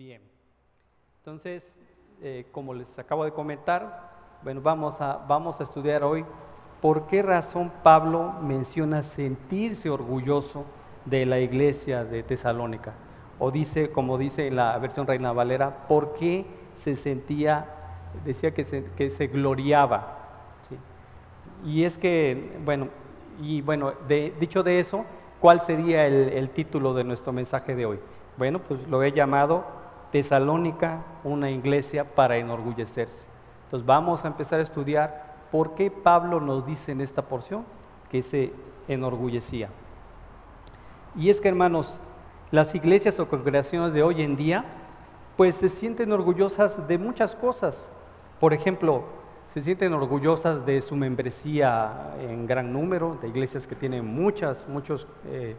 Bien, entonces, eh, como les acabo de comentar, bueno, vamos a, vamos a estudiar hoy por qué razón Pablo menciona sentirse orgulloso de la iglesia de Tesalónica. O dice, como dice en la versión Reina Valera, por qué se sentía, decía que se, que se gloriaba. Y es que, bueno, y bueno, dicho de eso, ¿cuál sería el, el título de nuestro mensaje de hoy? Bueno, pues lo he llamado Tesalónica, una iglesia para enorgullecerse. Entonces vamos a empezar a estudiar por qué Pablo nos dice en esta porción que se enorgullecía. Y es que, hermanos, las iglesias o congregaciones de hoy en día, pues se sienten orgullosas de muchas cosas. Por ejemplo, se sienten orgullosas de su membresía en gran número, de iglesias que tienen muchas, muchos eh,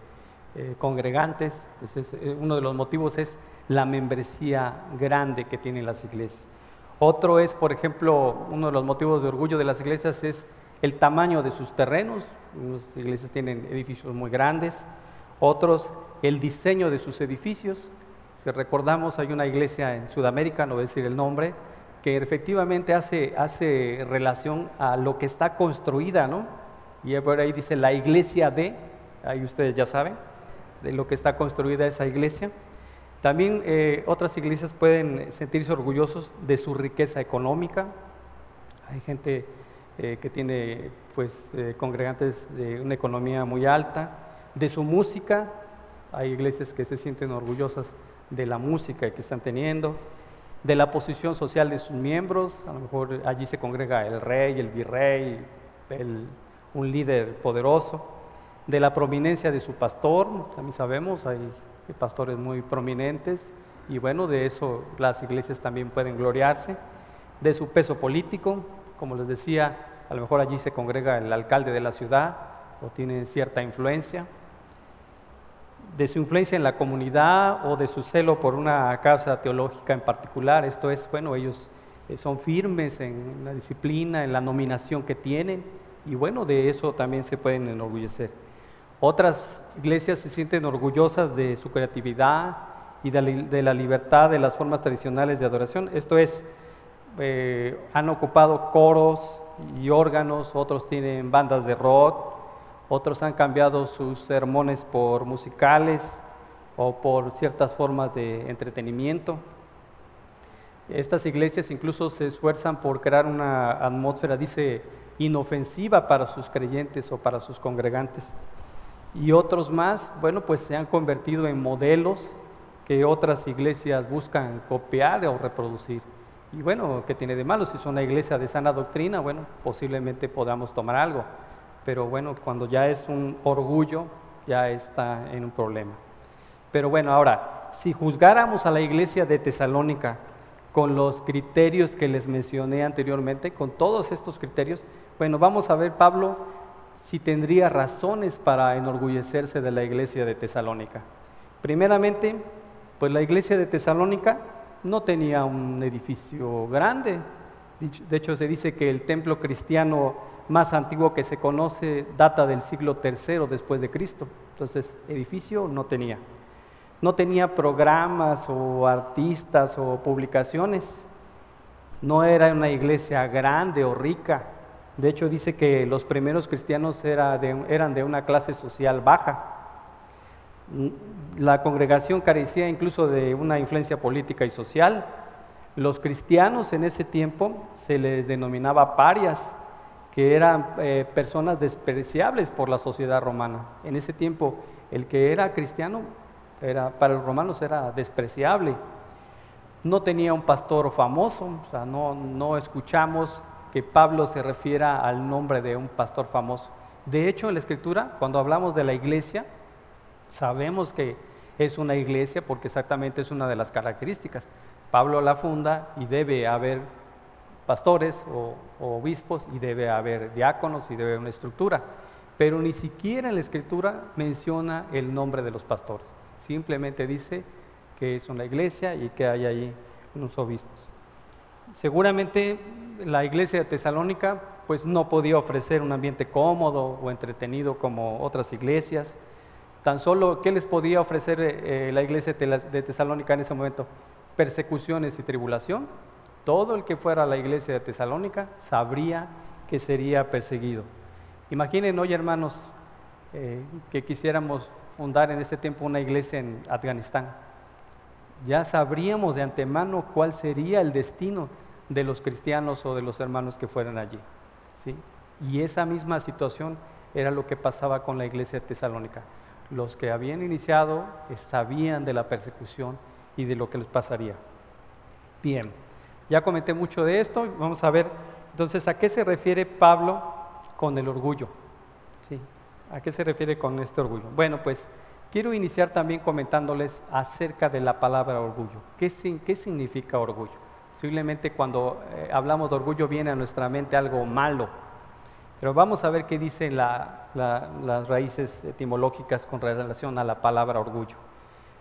eh, congregantes. Entonces, eh, uno de los motivos es la membresía grande que tienen las iglesias. Otro es, por ejemplo, uno de los motivos de orgullo de las iglesias es el tamaño de sus terrenos. Las iglesias tienen edificios muy grandes. Otros, el diseño de sus edificios. Si recordamos, hay una iglesia en Sudamérica, no voy a decir el nombre, que efectivamente hace, hace relación a lo que está construida, ¿no? Y por ahí dice la iglesia de, ahí ustedes ya saben, de lo que está construida esa iglesia. También eh, otras iglesias pueden sentirse orgullosos de su riqueza económica. Hay gente eh, que tiene pues, eh, congregantes de una economía muy alta, de su música. Hay iglesias que se sienten orgullosas de la música que están teniendo, de la posición social de sus miembros. A lo mejor allí se congrega el rey, el virrey, un líder poderoso, de la prominencia de su pastor. También sabemos, hay pastores muy prominentes, y bueno, de eso las iglesias también pueden gloriarse, de su peso político, como les decía, a lo mejor allí se congrega el alcalde de la ciudad o tiene cierta influencia, de su influencia en la comunidad o de su celo por una causa teológica en particular, esto es, bueno, ellos eh, son firmes en la disciplina, en la nominación que tienen, y bueno, de eso también se pueden enorgullecer. Otras iglesias se sienten orgullosas de su creatividad y de la, libertad de las formas tradicionales de adoración. Esto es, eh, han ocupado coros y órganos, otros tienen bandas de rock, otros han cambiado sus sermones por musicales o por ciertas formas de entretenimiento. Estas iglesias incluso se esfuerzan por crear una atmósfera, dice, inofensiva para sus creyentes o para sus congregantes y otros más, bueno, pues se han convertido en modelos que otras iglesias buscan copiar o reproducir. Y bueno, ¿qué tiene de malo? Si es una iglesia de sana doctrina, bueno, posiblemente podamos tomar algo. Pero bueno, cuando ya es un orgullo, ya está en un problema. Pero bueno, ahora, si juzgáramos a la iglesia de Tesalónica con los criterios que les mencioné anteriormente, con todos estos criterios, bueno, vamos a ver, Pablo si tendría razones para enorgullecerse de la iglesia de Tesalónica. Primeramente, pues la iglesia de Tesalónica no tenía un edificio grande. De hecho, se dice que el templo cristiano más antiguo que se conoce data del siglo III después de Cristo. Entonces, edificio no tenía. No tenía programas o artistas o publicaciones. No era una iglesia grande o rica. De hecho, dice que los primeros cristianos eran de una clase social baja. La congregación carecía incluso de una influencia política y social. Los cristianos en ese tiempo se les denominaba parias, que eran eh, personas despreciables por la sociedad romana. En ese tiempo, el que era cristiano era, para los romanos era despreciable. No tenía un pastor famoso, o sea, no, no escuchamos que Pablo se refiera al nombre de un pastor famoso. De hecho, en la escritura, cuando hablamos de la iglesia, sabemos que es una iglesia porque exactamente es una de las características. Pablo la funda y debe haber pastores o, obispos y debe haber diáconos y debe haber una estructura. Pero ni siquiera en la escritura menciona el nombre de los pastores. Simplemente dice que es una iglesia y que hay ahí unos obispos. Seguramente la iglesia de Tesalónica pues no podía ofrecer un ambiente cómodo o entretenido como otras iglesias. Tan solo, ¿qué les podía ofrecer eh, la iglesia de Tesalónica en ese momento? persecuciones y tribulación, todo el que fuera a la iglesia de Tesalónica sabría que sería perseguido. Imaginen hoy, hermanos, eh, que quisiéramos fundar en este tiempo una iglesia en Afganistán. Ya sabríamos de antemano cuál sería el destino de los cristianos o de los hermanos que fueran allí. ¿sí? Y esa misma situación era lo que pasaba con la iglesia de Tesalónica. Los que habían iniciado sabían de la persecución y de lo que les pasaría. Bien, ya comenté mucho de esto, vamos a ver entonces a qué se refiere Pablo con el orgullo. ¿Sí? ¿A qué se refiere con este orgullo? Bueno, pues quiero iniciar también comentándoles acerca de la palabra orgullo. ¿Qué, qué significa orgullo? Posiblemente cuando eh, hablamos de orgullo viene a nuestra mente algo malo, pero vamos a ver qué dicen las raíces etimológicas con relación a la palabra orgullo.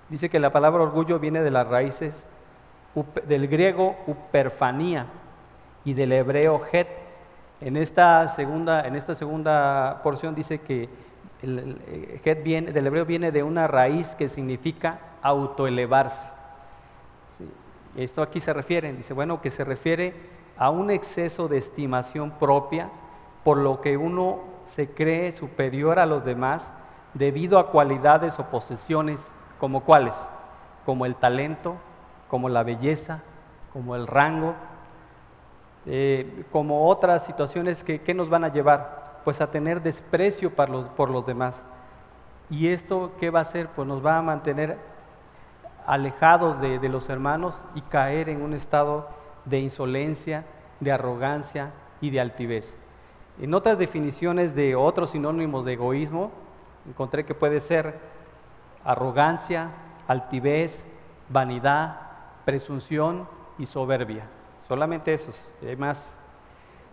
Dice que la palabra orgullo viene de las raíces del griego uperfanía y del hebreo het. En esta segunda, en esta segunda porción dice que el, het viene, del hebreo viene de una raíz que significa autoelevarse. Esto aquí se refiere, dice, bueno, que se refiere a un exceso de estimación propia por lo que uno se cree superior a los demás debido a cualidades o posesiones como cuáles, como el talento, como la belleza, como el rango, eh, como otras situaciones que, nos van a llevar, pues a tener desprecio por los, por los demás. ¿Y esto qué va a hacer? Pues nos va a mantener alejados de los hermanos y caer en un estado de insolencia, de arrogancia y de altivez. En otras definiciones de otros sinónimos de egoísmo, encontré que puede ser arrogancia, altivez, vanidad, presunción y soberbia. Solamente esos, hay más.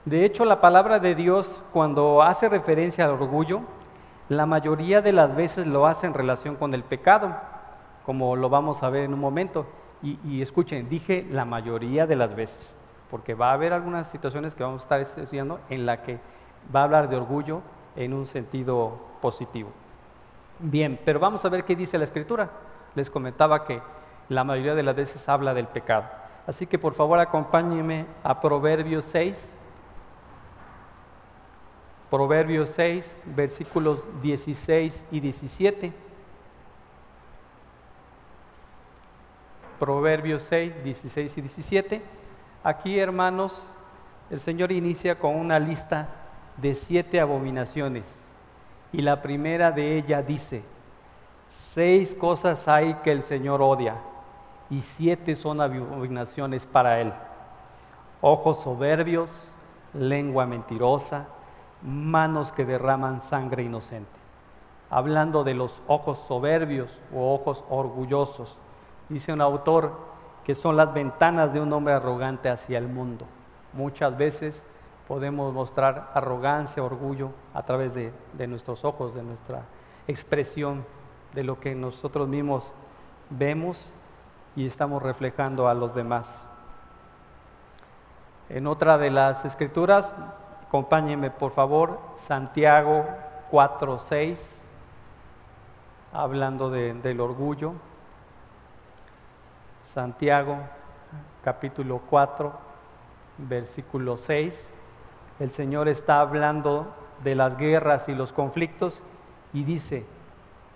De hecho, la palabra de Dios, cuando hace referencia al orgullo, la mayoría de las veces lo hace en relación con el pecado, como lo vamos a ver en un momento. Y, escuchen, dije la mayoría de las veces, porque va a haber algunas situaciones que vamos a estar estudiando en la que va a hablar de orgullo en un sentido positivo. Bien, pero vamos a ver qué dice la escritura. Les comentaba que la mayoría de las veces habla del pecado. Así que por favor acompáñenme a Proverbios 6. Proverbios 6, versículos 16 y 17. Proverbios 6, 16 y 17. Aquí, hermanos, el Señor inicia con una lista de siete abominaciones. Y la primera de ellas dice, seis cosas hay que el Señor odia y siete son abominaciones para Él. Ojos soberbios, lengua mentirosa, manos que derraman sangre inocente. Hablando de los ojos soberbios o ojos orgullosos, dice un autor que son las ventanas de un hombre arrogante hacia el mundo. Muchas veces podemos mostrar arrogancia, orgullo a través de, nuestros ojos, de nuestra expresión, de lo que nosotros mismos vemos y estamos reflejando a los demás. En otra de las escrituras, acompáñenme por favor, Santiago 4.6, hablando del orgullo. Santiago capítulo 4, versículo 6 el Señor está hablando de las guerras y los conflictos y dice,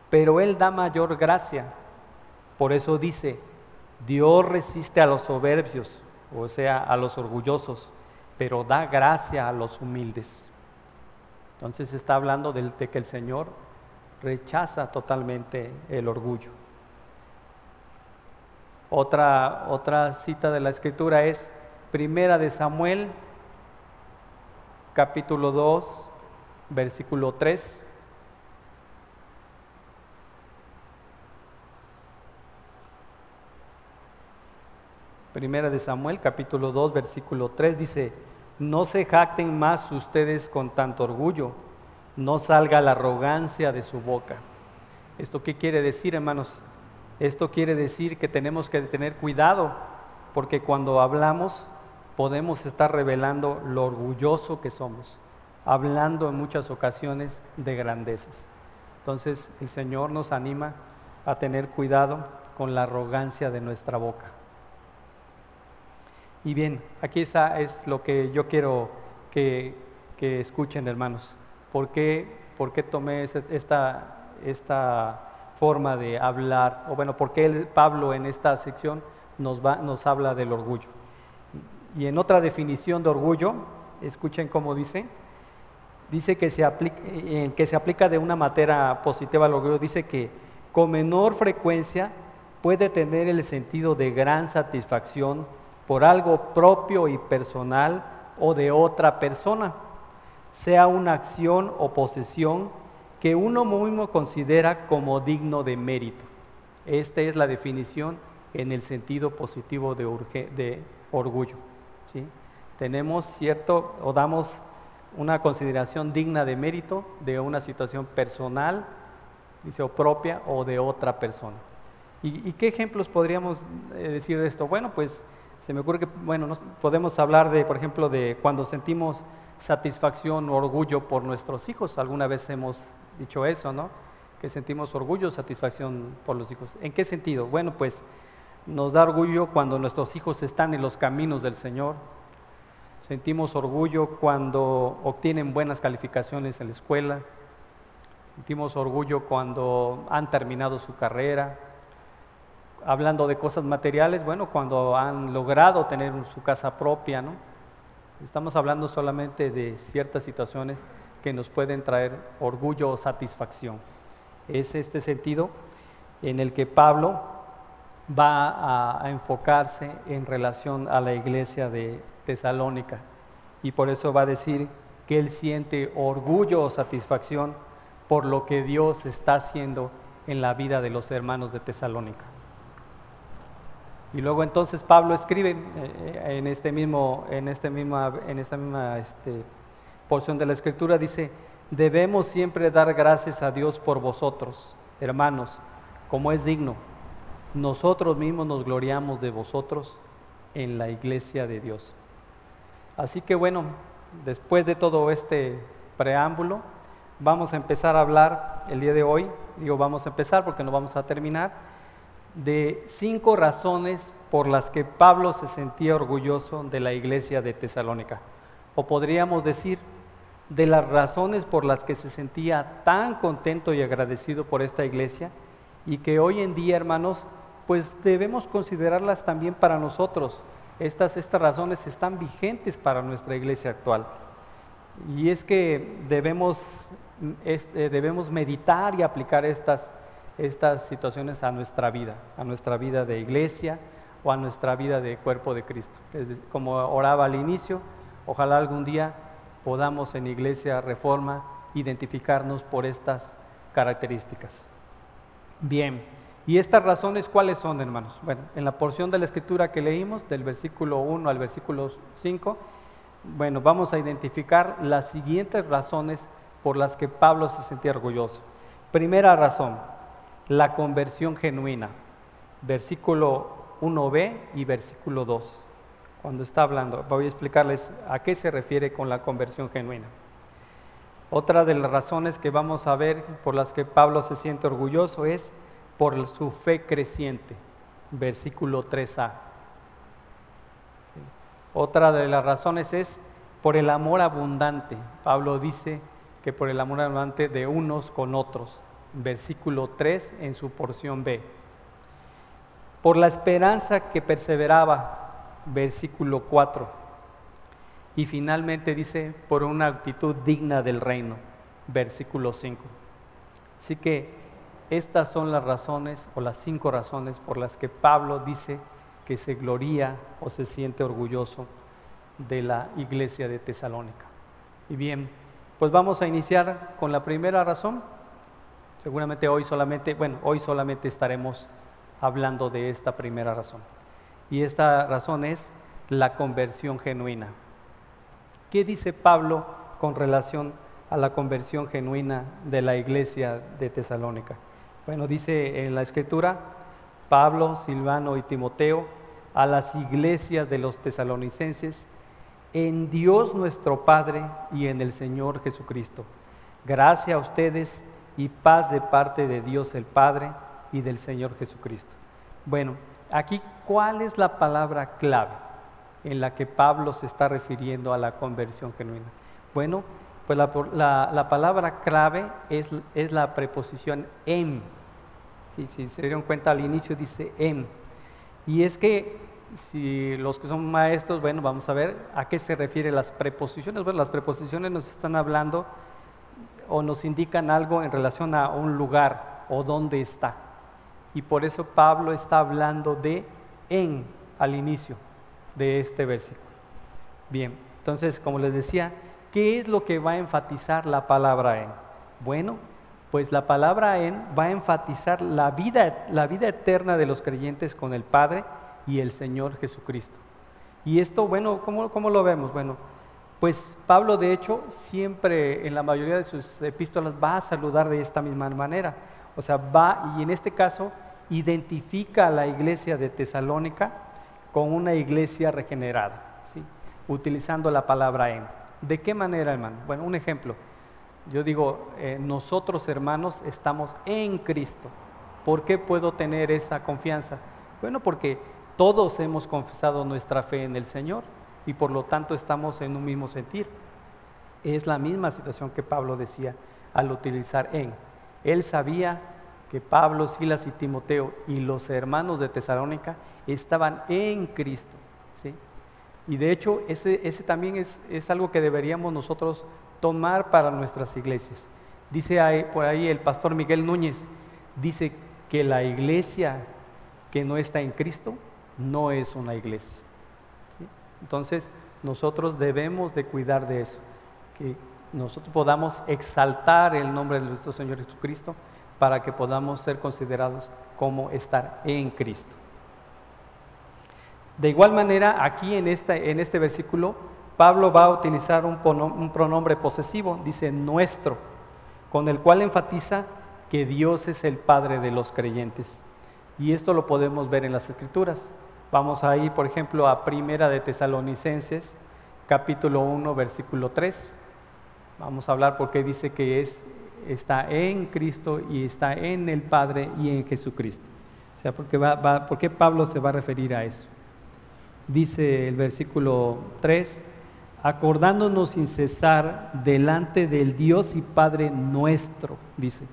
pero Él da mayor gracia. Por eso dice, Dios resiste a los soberbios, o sea, a los orgullosos, pero da gracia a los humildes. Entonces está hablando de, que el Señor rechaza totalmente el orgullo. Otra, otra cita de la escritura es Primera de Samuel capítulo 2, versículo 3. Primera de Samuel, capítulo 2, versículo 3 dice, no se jacten más ustedes con tanto orgullo, no salga la arrogancia de su boca. ¿Esto qué quiere decir, hermanos? Esto quiere decir que tenemos que tener cuidado, porque cuando hablamos podemos estar revelando lo orgulloso que somos, hablando en muchas ocasiones de grandezas. Entonces el Señor nos anima a tener cuidado con la arrogancia de nuestra boca. Y bien, aquí está, es lo que yo quiero que, escuchen, hermanos. ¿Por qué, por qué tomé esta, esta forma de hablar? O bueno, ¿por qué Pablo en esta sección nos, va, nos habla del orgullo? Y en otra definición de orgullo, escuchen cómo dice, dice que se aplica, que se aplica de una manera positiva al orgullo, dice que con menor frecuencia puede tener el sentido de gran satisfacción por algo propio y personal o de otra persona, sea una acción o posesión que uno mismo considera como digno de mérito. Esta es la definición en el sentido positivo de, orgullo. ¿sí? Tenemos cierto, o damos una consideración digna de mérito de una situación personal, o propia o de otra persona. ¿Y, qué ejemplos podríamos eh, decir de esto? Bueno, pues se me ocurre que, bueno, podemos hablar de, por ejemplo, de cuando sentimos satisfacción o orgullo por nuestros hijos. Alguna vez hemos dicho eso, ¿no? Que sentimos orgullo satisfacción por los hijos. ¿En qué sentido? Bueno, pues nos da orgullo cuando nuestros hijos están en los caminos del Señor. Sentimos orgullo cuando obtienen buenas calificaciones en la escuela. Sentimos orgullo cuando han terminado su carrera hablando de cosas materiales, bueno, cuando han logrado tener su casa propia, ¿no? Estamos hablando solamente de ciertas situaciones que nos pueden traer orgullo o satisfacción. Es este sentido en el que Pablo va a, enfocarse en relación a la iglesia de Tesalónica y por eso va a decir que él siente orgullo o satisfacción por lo que Dios está haciendo en la vida de los hermanos de Tesalónica. Y luego entonces Pablo escribe eh, en, este mismo, en, este misma, en esta misma este, porción de la escritura, dice, debemos siempre dar gracias a Dios por vosotros, hermanos, como es digno. Nosotros mismos nos gloriamos de vosotros en la iglesia de Dios. Así que bueno, después de todo este preámbulo, vamos a empezar a hablar el día de hoy, digo vamos a empezar porque no vamos a terminar, de cinco razones por las que Pablo se sentía orgulloso de la iglesia de Tesalónica. O podríamos decir, de las razones por las que se sentía tan contento y agradecido por esta iglesia y que hoy en día, hermanos, pues debemos considerarlas también para nosotros. Estas, estas razones están vigentes para nuestra iglesia actual. Y es que debemos, este, debemos meditar y aplicar estas estas situaciones a nuestra vida, a nuestra vida de iglesia o a nuestra vida de cuerpo de Cristo. Como oraba al inicio, ojalá algún día podamos en Iglesia Reforma identificarnos por estas características. Bien, ¿y estas razones cuáles son, hermanos? Bueno, en la porción de la escritura que leímos, del versículo 1 al versículo 5, bueno, vamos a identificar las siguientes razones por las que Pablo se sentía orgulloso. Primera razón, la conversión genuina, versículo 1b y versículo 2. Cuando está hablando, voy a explicarles a qué se refiere con la conversión genuina. Otra de las razones que vamos a ver por las que Pablo se siente orgulloso es por su fe creciente, versículo 3a. Otra de las razones es por el amor abundante. Pablo dice que por el amor abundante de unos con otros, versículo 3 en su porción B. Por la esperanza que perseveraba, versículo 4. Y finalmente dice, por una actitud digna del reino, versículo 5. Así que estas son las razones o las cinco razones por las que Pablo dice que se gloría o se siente orgulloso de la iglesia de Tesalónica. Y bien, pues vamos a iniciar con la primera razón, Seguramente hoy solamente, bueno, hoy solamente estaremos hablando de esta primera razón. Y esta razón es la conversión genuina. ¿Qué dice Pablo con relación a la conversión genuina de la iglesia de Tesalónica? Bueno, dice en la escritura, Pablo, Silvano y Timoteo, a las iglesias de los tesalonicenses, en Dios nuestro Padre y en el Señor Jesucristo. Gracias a ustedes y paz de parte de Dios el Padre y del Señor Jesucristo. Bueno, aquí, ¿cuál es la palabra clave? en la que Pablo se está refiriendo a la conversión genuina? Bueno, pues la, palabra clave es, es, la preposición en. Si, se dieron cuenta al inicio dice en. Y es que si los que son maestros, bueno, vamos a ver a qué se refieren las preposiciones. Bueno, las preposiciones nos están hablando o nos indican algo en relación a un lugar o dónde está. Y por eso Pablo está hablando de en al inicio de este versículo. Bien, entonces, como les decía, ¿qué es lo que va a enfatizar la palabra en? Bueno, pues la palabra en va a enfatizar la vida, la vida eterna de los creyentes con el Padre y el Señor Jesucristo. Y esto, bueno, ¿cómo, cómo lo vemos? Bueno, pues Pablo de hecho siempre en la mayoría de sus epístolas va a saludar de esta misma manera. O sea, va y en este caso identifica a la iglesia de Tesalónica con una iglesia regenerada, ¿sí? utilizando la palabra en. ¿De qué manera, hermano? Bueno, un ejemplo. Yo digo, eh, nosotros hermanos estamos en Cristo. ¿Por qué puedo tener esa confianza? Bueno, porque todos hemos confesado nuestra fe en el Señor y por lo tanto estamos en un mismo sentir. Es la misma situación que Pablo decía al utilizar en. Él sabía que Pablo, Silas y Timoteo y los hermanos de Tesalónica estaban en Cristo. ¿sí? Y de hecho, ese, ese también es, es, algo que deberíamos nosotros tomar para nuestras iglesias. Dice por ahí el pastor Miguel Núñez, dice que la iglesia que no está en Cristo no es una iglesia. Entonces, nosotros debemos de cuidar de eso, que nosotros podamos exaltar el nombre de nuestro Señor Jesucristo para que podamos ser considerados como estar en Cristo. De igual manera, aquí en, este versículo, Pablo va a utilizar un, un pronombre posesivo, dice nuestro, con el cual enfatiza que Dios es el Padre de los creyentes. Y esto lo podemos ver en las Escrituras. Vamos a ir, por ejemplo, a Primera de Tesalonicenses, capítulo 1, versículo 3. Vamos a hablar porque dice que es está en Cristo y está en el Padre y en Jesucristo. O sea, porque va, ¿por qué Pablo se va a referir a eso? Dice el versículo 3, acordándonos sin cesar delante del Dios y Padre nuestro, dice,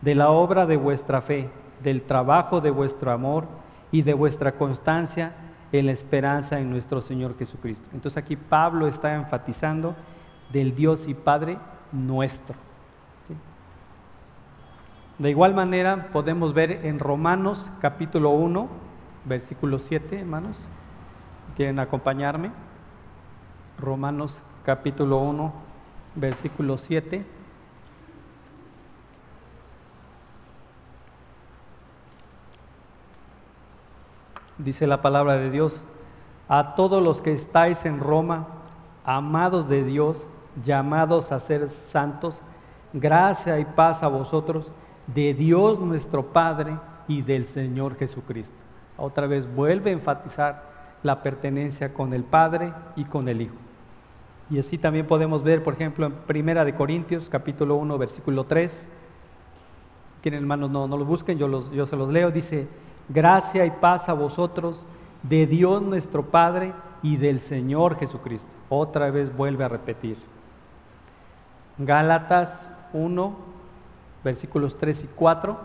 de la obra de vuestra fe, del trabajo de vuestro amor y de vuestra constancia en la esperanza en nuestro Señor Jesucristo. Entonces aquí Pablo está enfatizando del Dios y Padre nuestro. De igual manera podemos ver en Romanos capítulo 1, versículo 7, hermanos, si quieren acompañarme. Romanos capítulo 1, versículo 7. Dice la palabra de Dios, a todos los que estáis en Roma, amados de Dios, llamados a ser santos, gracia y paz a vosotros de Dios nuestro Padre y del Señor Jesucristo. Otra vez vuelve a enfatizar la pertenencia con el Padre y con el Hijo. Y así también podemos ver, por ejemplo, en Primera de Corintios, capítulo 1, versículo 3. Quieren hermanos no, no lo busquen, yo, los, yo se los leo. Dice, gracia y paz a vosotros de Dios nuestro Padre y del Señor Jesucristo. Otra vez vuelve a repetir. Gálatas 1, versículos 3 y 4,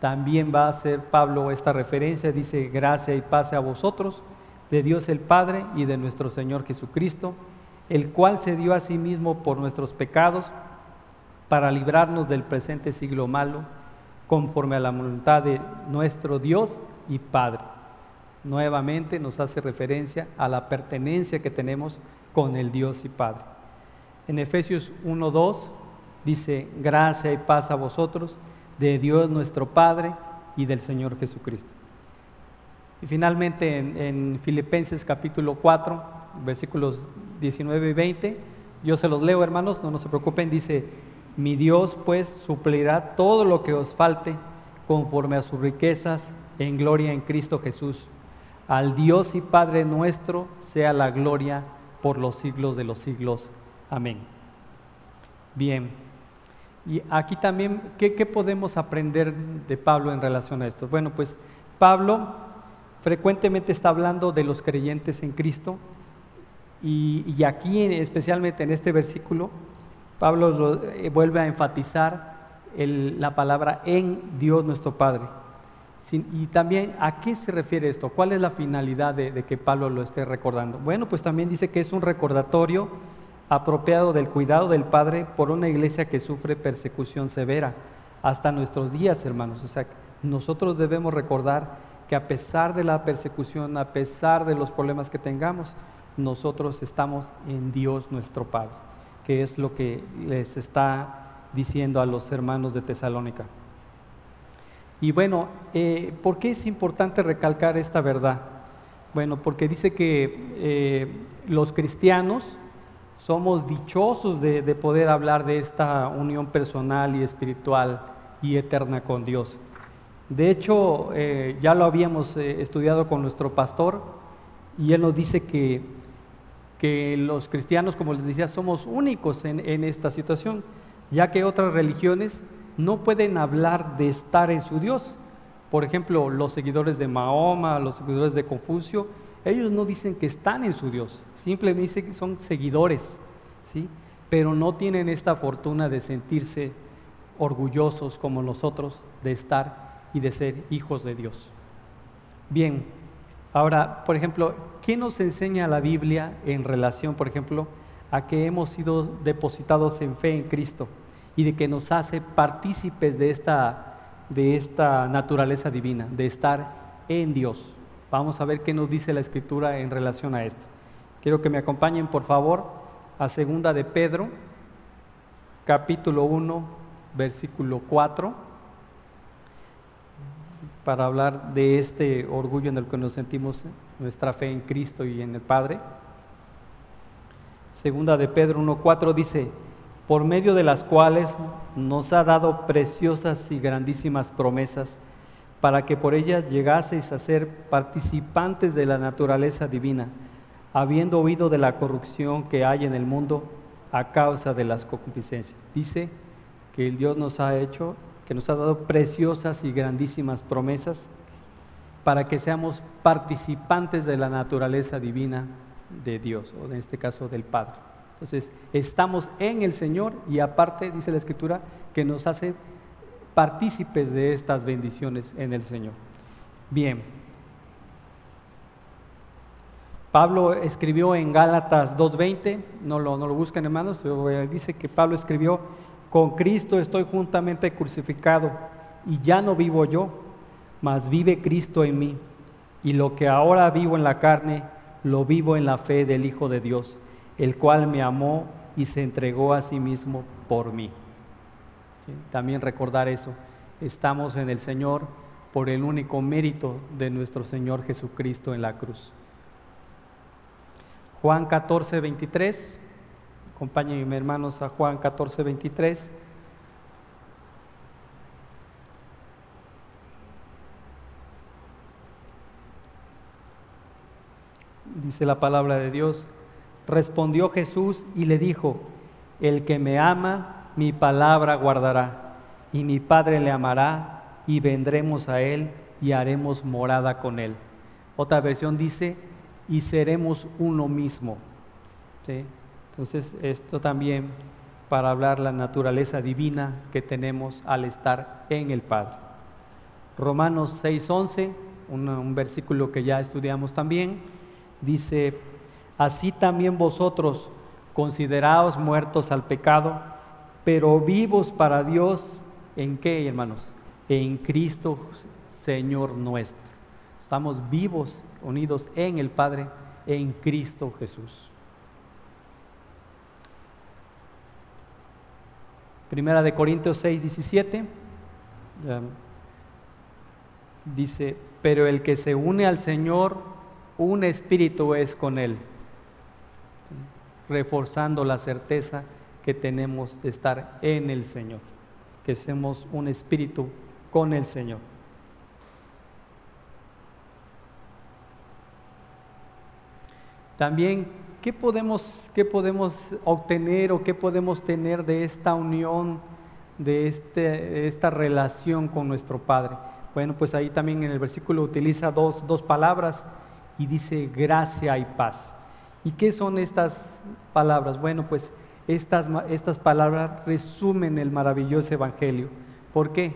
también va a hacer Pablo esta referencia, dice, gracia y paz a vosotros, de Dios el Padre y de nuestro Señor Jesucristo, el cual se dio a sí mismo por nuestros pecados para librarnos del presente siglo malo, conforme a la voluntad de nuestro Dios y Padre. Nuevamente nos hace referencia a la pertenencia que tenemos con el Dios y Padre. En Efesios 1.2 dice, gracia y paz a vosotros, de Dios nuestro Padre y del Señor Jesucristo. Y finalmente en, Filipenses capítulo 4, versículos 19 y 20, yo se los leo hermanos, no, no se preocupen, dice, mi Dios pues suplirá todo lo que os falte conforme a sus riquezas en gloria en Cristo Jesús. Al Dios y Padre nuestro sea la gloria por los siglos de los siglos. Amén. Bien, y aquí también, ¿qué, podemos aprender de Pablo en relación a esto? Bueno, pues Pablo frecuentemente está hablando de los creyentes en Cristo y, aquí especialmente en este versículo, Pablo eh, vuelve a enfatizar la palabra en Dios nuestro Padre. y también, ¿a qué se refiere esto? ¿Cuál es la finalidad de, que Pablo lo esté recordando? Bueno, pues también dice que es un recordatorio apropiado del cuidado del Padre por una iglesia que sufre persecución severa hasta nuestros días, hermanos. O sea, nosotros debemos recordar que a pesar de la persecución, a pesar de los problemas que tengamos, nosotros estamos en Dios nuestro Padre, que es lo que les está diciendo a los hermanos de Tesalónica. Y bueno, eh, ¿por qué es importante recalcar esta verdad? Bueno, porque dice que eh, los cristianos somos dichosos de, poder hablar de esta unión personal y espiritual y eterna con Dios. De hecho, eh, ya lo habíamos estudiado con nuestro pastor y él nos dice que que los cristianos, como les decía, somos únicos en, esta situación, ya que otras religiones no pueden hablar de estar en su Dios. Por ejemplo, los seguidores de Mahoma, los seguidores de Confucio, ellos no dicen que están en su Dios, simplemente dicen que son seguidores, ¿sí? pero no tienen esta fortuna de sentirse orgullosos como nosotros de estar y de ser hijos de Dios. Bien, Ahora, por ejemplo, ¿qué nos enseña la Biblia en relación, por ejemplo, a que hemos sido depositados en fe en Cristo y de que nos hace partícipes de esta, de esta naturaleza divina, de estar en Dios? Vamos a ver qué nos dice la Escritura en relación a esto. Quiero que me acompañen, por favor, a segunda de Pedro, capítulo 1, versículo 4 para hablar de este orgullo en el que nos sentimos nuestra fe en Cristo y en el Padre. Segunda de Pedro 1.4 dice, por medio de las cuales nos ha dado preciosas y grandísimas promesas, para que por ellas llegaseis a ser participantes de la naturaleza divina, habiendo oído de la corrupción que hay en el mundo a causa de las concupiscencias. Dice que el Dios nos ha hecho que nos ha dado preciosas y grandísimas promesas para que seamos participantes de la naturaleza divina de Dios, o en este caso del Padre. Entonces, estamos en el Señor y aparte, dice la Escritura, que nos hace partícipes de estas bendiciones en el Señor. Bien. Pablo escribió en Gálatas 2.20, no lo, no lo buscan hermanos, dice que Pablo escribió con Cristo estoy juntamente crucificado y ya no vivo yo, mas vive Cristo en mí. Y lo que ahora vivo en la carne, lo vivo en la fe del Hijo de Dios, el cual me amó y se entregó a sí mismo por mí. También recordar eso. Estamos en el Señor por el único mérito de nuestro Señor Jesucristo en la cruz. Juan 14, 23. Acompáñenme hermanos a Juan 14, 23. Dice la palabra de Dios. Respondió Jesús y le dijo, el que me ama, mi palabra guardará, y mi Padre le amará, y vendremos a él y haremos morada con él. Otra versión dice, y seremos uno mismo. Entonces, esto también para hablar la naturaleza divina que tenemos al estar en el Padre. Romanos 6:11, un, un versículo que ya estudiamos también, dice, así también vosotros consideraos muertos al pecado, pero vivos para Dios, ¿en qué, hermanos? En Cristo Señor nuestro. Estamos vivos, unidos en el Padre, en Cristo Jesús. Primera de Corintios 6, 17. Dice, pero el que se une al Señor, un espíritu es con Él, reforzando la certeza que tenemos de estar en el Señor, que somos un espíritu con el Señor. También ¿qué podemos, podemos obtener o qué podemos tener de esta unión, de, este, esta relación con nuestro Padre? Bueno, pues ahí también en el versículo utiliza dos, dos palabras y dice gracia y paz. ¿Y qué son estas palabras? Bueno, pues estas, estas palabras resumen el maravilloso Evangelio. ¿Por qué?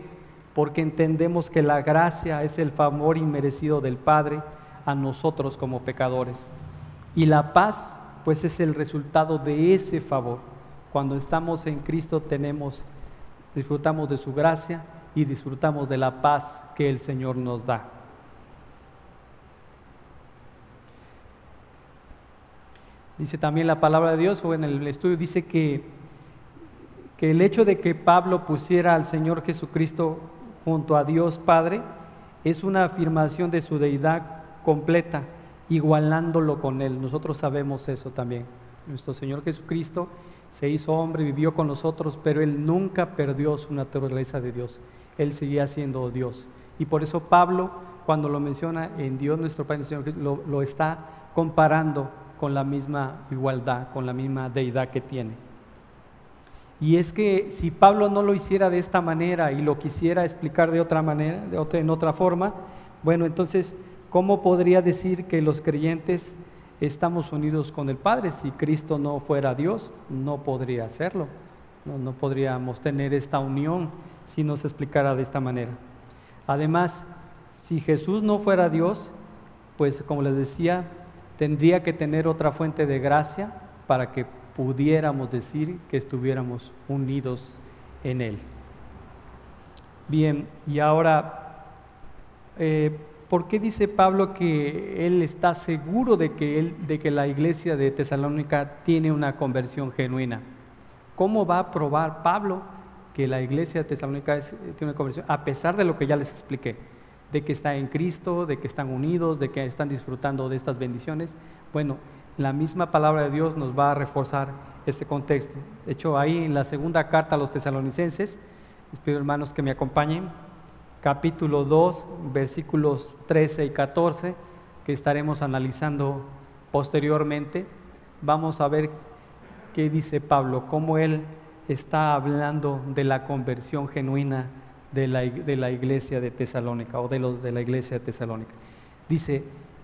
Porque entendemos que la gracia es el favor inmerecido del Padre a nosotros como pecadores. Y la paz, pues es el resultado de ese favor. Cuando estamos en Cristo tenemos, disfrutamos de su gracia y disfrutamos de la paz que el Señor nos da. Dice también la palabra de Dios, o en el estudio dice que, que el hecho de que Pablo pusiera al Señor Jesucristo junto a Dios Padre es una afirmación de su deidad completa, igualándolo con Él. Nosotros sabemos eso también. Nuestro Señor Jesucristo se hizo hombre, vivió con nosotros, pero Él nunca perdió su naturaleza de Dios. Él seguía siendo Dios. Y por eso Pablo, cuando lo menciona en Dios nuestro Padre, lo, lo está comparando con la misma igualdad, con la misma deidad que tiene. Y es que si Pablo no lo hiciera de esta manera y lo quisiera explicar de otra manera, de en otra forma, bueno, entonces, ¿cómo podría decir que los creyentes estamos unidos con el Padre? Si Cristo no fuera Dios, no podría hacerlo. No, no podríamos tener esta unión si no se explicara de esta manera. Además, si Jesús no fuera Dios, pues como les decía, tendría que tener otra fuente de gracia para que pudiéramos decir que estuviéramos unidos en Él. Bien, y ahora, eh, ¿por qué dice Pablo que él está seguro de que, él, de que la iglesia de Tesalónica tiene una conversión genuina? ¿Cómo va a probar Pablo que la iglesia de Tesalónica tiene una conversión? A pesar de lo que ya les expliqué de que está en Cristo, de que están unidos, de que están disfrutando de estas bendiciones. Bueno, la misma palabra de Dios nos va a reforzar este contexto. De hecho, ahí en la segunda carta a los tesalonicenses, les pido hermanos que me acompañen, capítulo 2, versículos 13 y 14, que estaremos analizando posteriormente. Vamos a ver qué dice Pablo, cómo él está hablando de la conversión genuina de la, iglesia de Tesalónica o de los de la iglesia de Tesalónica. Dice,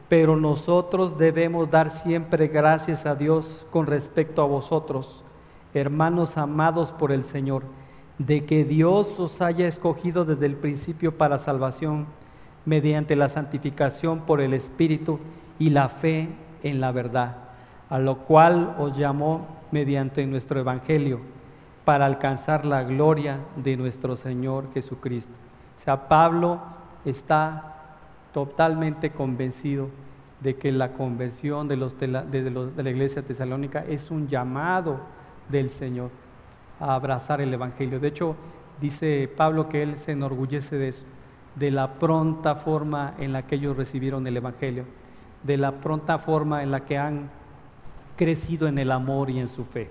pero nosotros debemos dar siempre gracias a Dios con respecto a vosotros, hermanos amados por el Señor, de que Dios os haya escogido desde el principio para salvación mediante la santificación por el Espíritu y la fe en la verdad, a lo cual os llamó mediante nuestro Evangelio para alcanzar la gloria de nuestro Señor Jesucristo. O sea, Pablo está totalmente convencido de que la conversión de, los, de, la iglesia tesalónica es un llamado del Señor a abrazar el Evangelio. De hecho, dice Pablo que él se enorgullece de eso, de la pronta forma en la que ellos recibieron el Evangelio, de la pronta forma en la que han crecido en el amor y en su fe.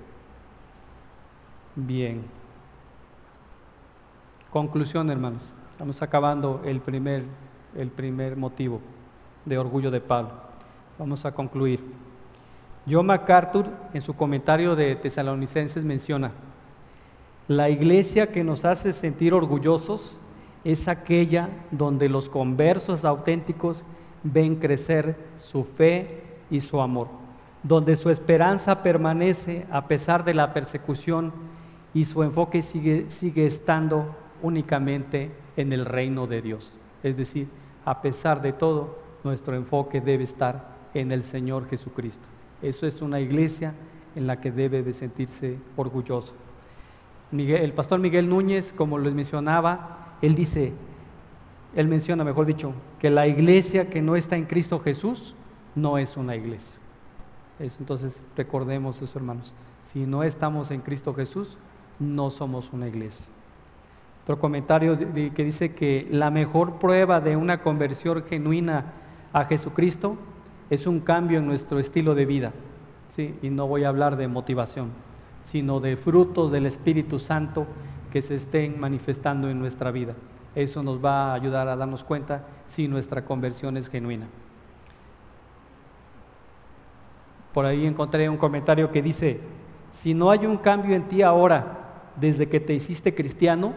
Bien. Conclusión, hermanos. Estamos acabando el primer, el primer motivo de orgullo de Pablo. Vamos a concluir. John MacArthur, en su comentario de Tesalonicenses, menciona, la iglesia que nos hace sentir orgullosos es aquella donde los conversos auténticos ven crecer su fe y su amor, donde su esperanza permanece a pesar de la persecución y su enfoque sigue, sigue estando únicamente en el reino de Dios. Es decir, a pesar de todo, nuestro enfoque debe estar en el Señor Jesucristo. Eso es una iglesia en la que debe de sentirse orgulloso. el pastor Miguel Núñez, como les mencionaba, él dice, él menciona, mejor dicho, que la iglesia que no está en Cristo Jesús no es una iglesia. Eso, entonces recordemos eso, hermanos. Si no estamos en Cristo Jesús, no somos una iglesia. Otro comentario que dice que la mejor prueba de una conversión genuina a Jesucristo es un cambio en nuestro estilo de vida. ¿sí? Y no voy a hablar de motivación, sino de frutos del Espíritu Santo que se estén manifestando en nuestra vida. Eso nos va a ayudar a darnos cuenta si nuestra conversión es genuina. Por ahí encontré un comentario que dice, si no hay un cambio en ti ahora, desde que te hiciste cristiano,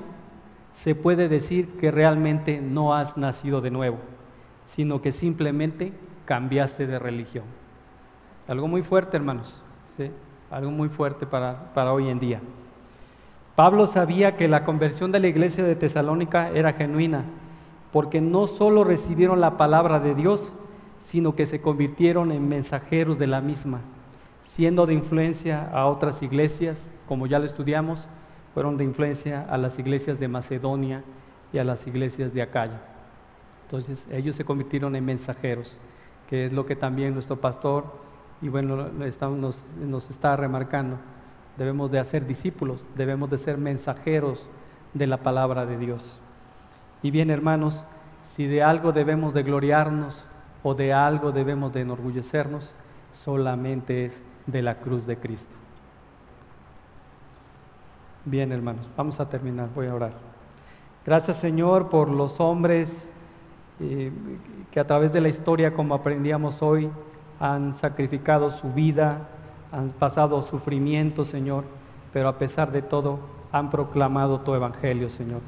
se puede decir que realmente no has nacido de nuevo, sino que simplemente cambiaste de religión. Algo muy fuerte, hermanos, algo muy fuerte para, para hoy en día. Pablo sabía que la conversión de la iglesia de Tesalónica era genuina, porque no solo recibieron la palabra de Dios, sino que se convirtieron en mensajeros de la misma, siendo de influencia a otras iglesias, como ya lo estudiamos, fueron de influencia a las iglesias de Macedonia y a las iglesias de Acaya. Entonces ellos se convirtieron en mensajeros, que es lo que también nuestro pastor, y bueno, nos, está remarcando, debemos de hacer discípulos, debemos de ser mensajeros de la palabra de Dios. Y bien, hermanos, si de algo debemos de gloriarnos o de algo debemos de enorgullecernos, solamente es de la cruz de Cristo. Bien, hermanos, vamos a terminar, voy a orar. Gracias, Señor, por los hombres eh, que a través de la historia, como aprendíamos hoy, han sacrificado su vida, han pasado sufrimiento, Señor, pero a pesar de todo han proclamado tu evangelio, Señor.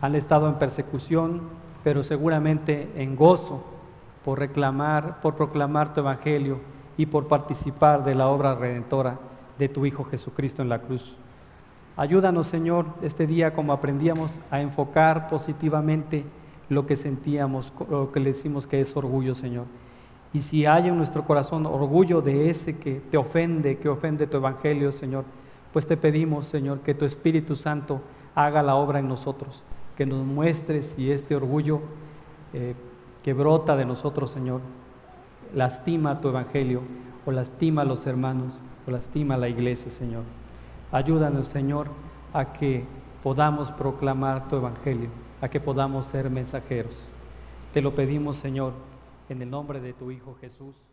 Han estado en persecución, pero seguramente en gozo por reclamar, por proclamar tu evangelio y por participar de la obra redentora de tu Hijo Jesucristo en la cruz. Ayúdanos, Señor, este día como aprendíamos a enfocar positivamente lo que sentíamos, lo que le decimos que es orgullo, Señor. Y si hay en nuestro corazón orgullo de ese que te ofende, que ofende tu evangelio, Señor, pues te pedimos, Señor, que tu Espíritu Santo haga la obra en nosotros, que nos muestres si este orgullo eh, que brota de nosotros, Señor, lastima tu evangelio o lastima a los hermanos o lastima a la iglesia, Señor. Ayúdanos, Señor, a que podamos proclamar tu evangelio, a que podamos ser mensajeros. Te lo pedimos, Señor, en el nombre de tu Hijo Jesús.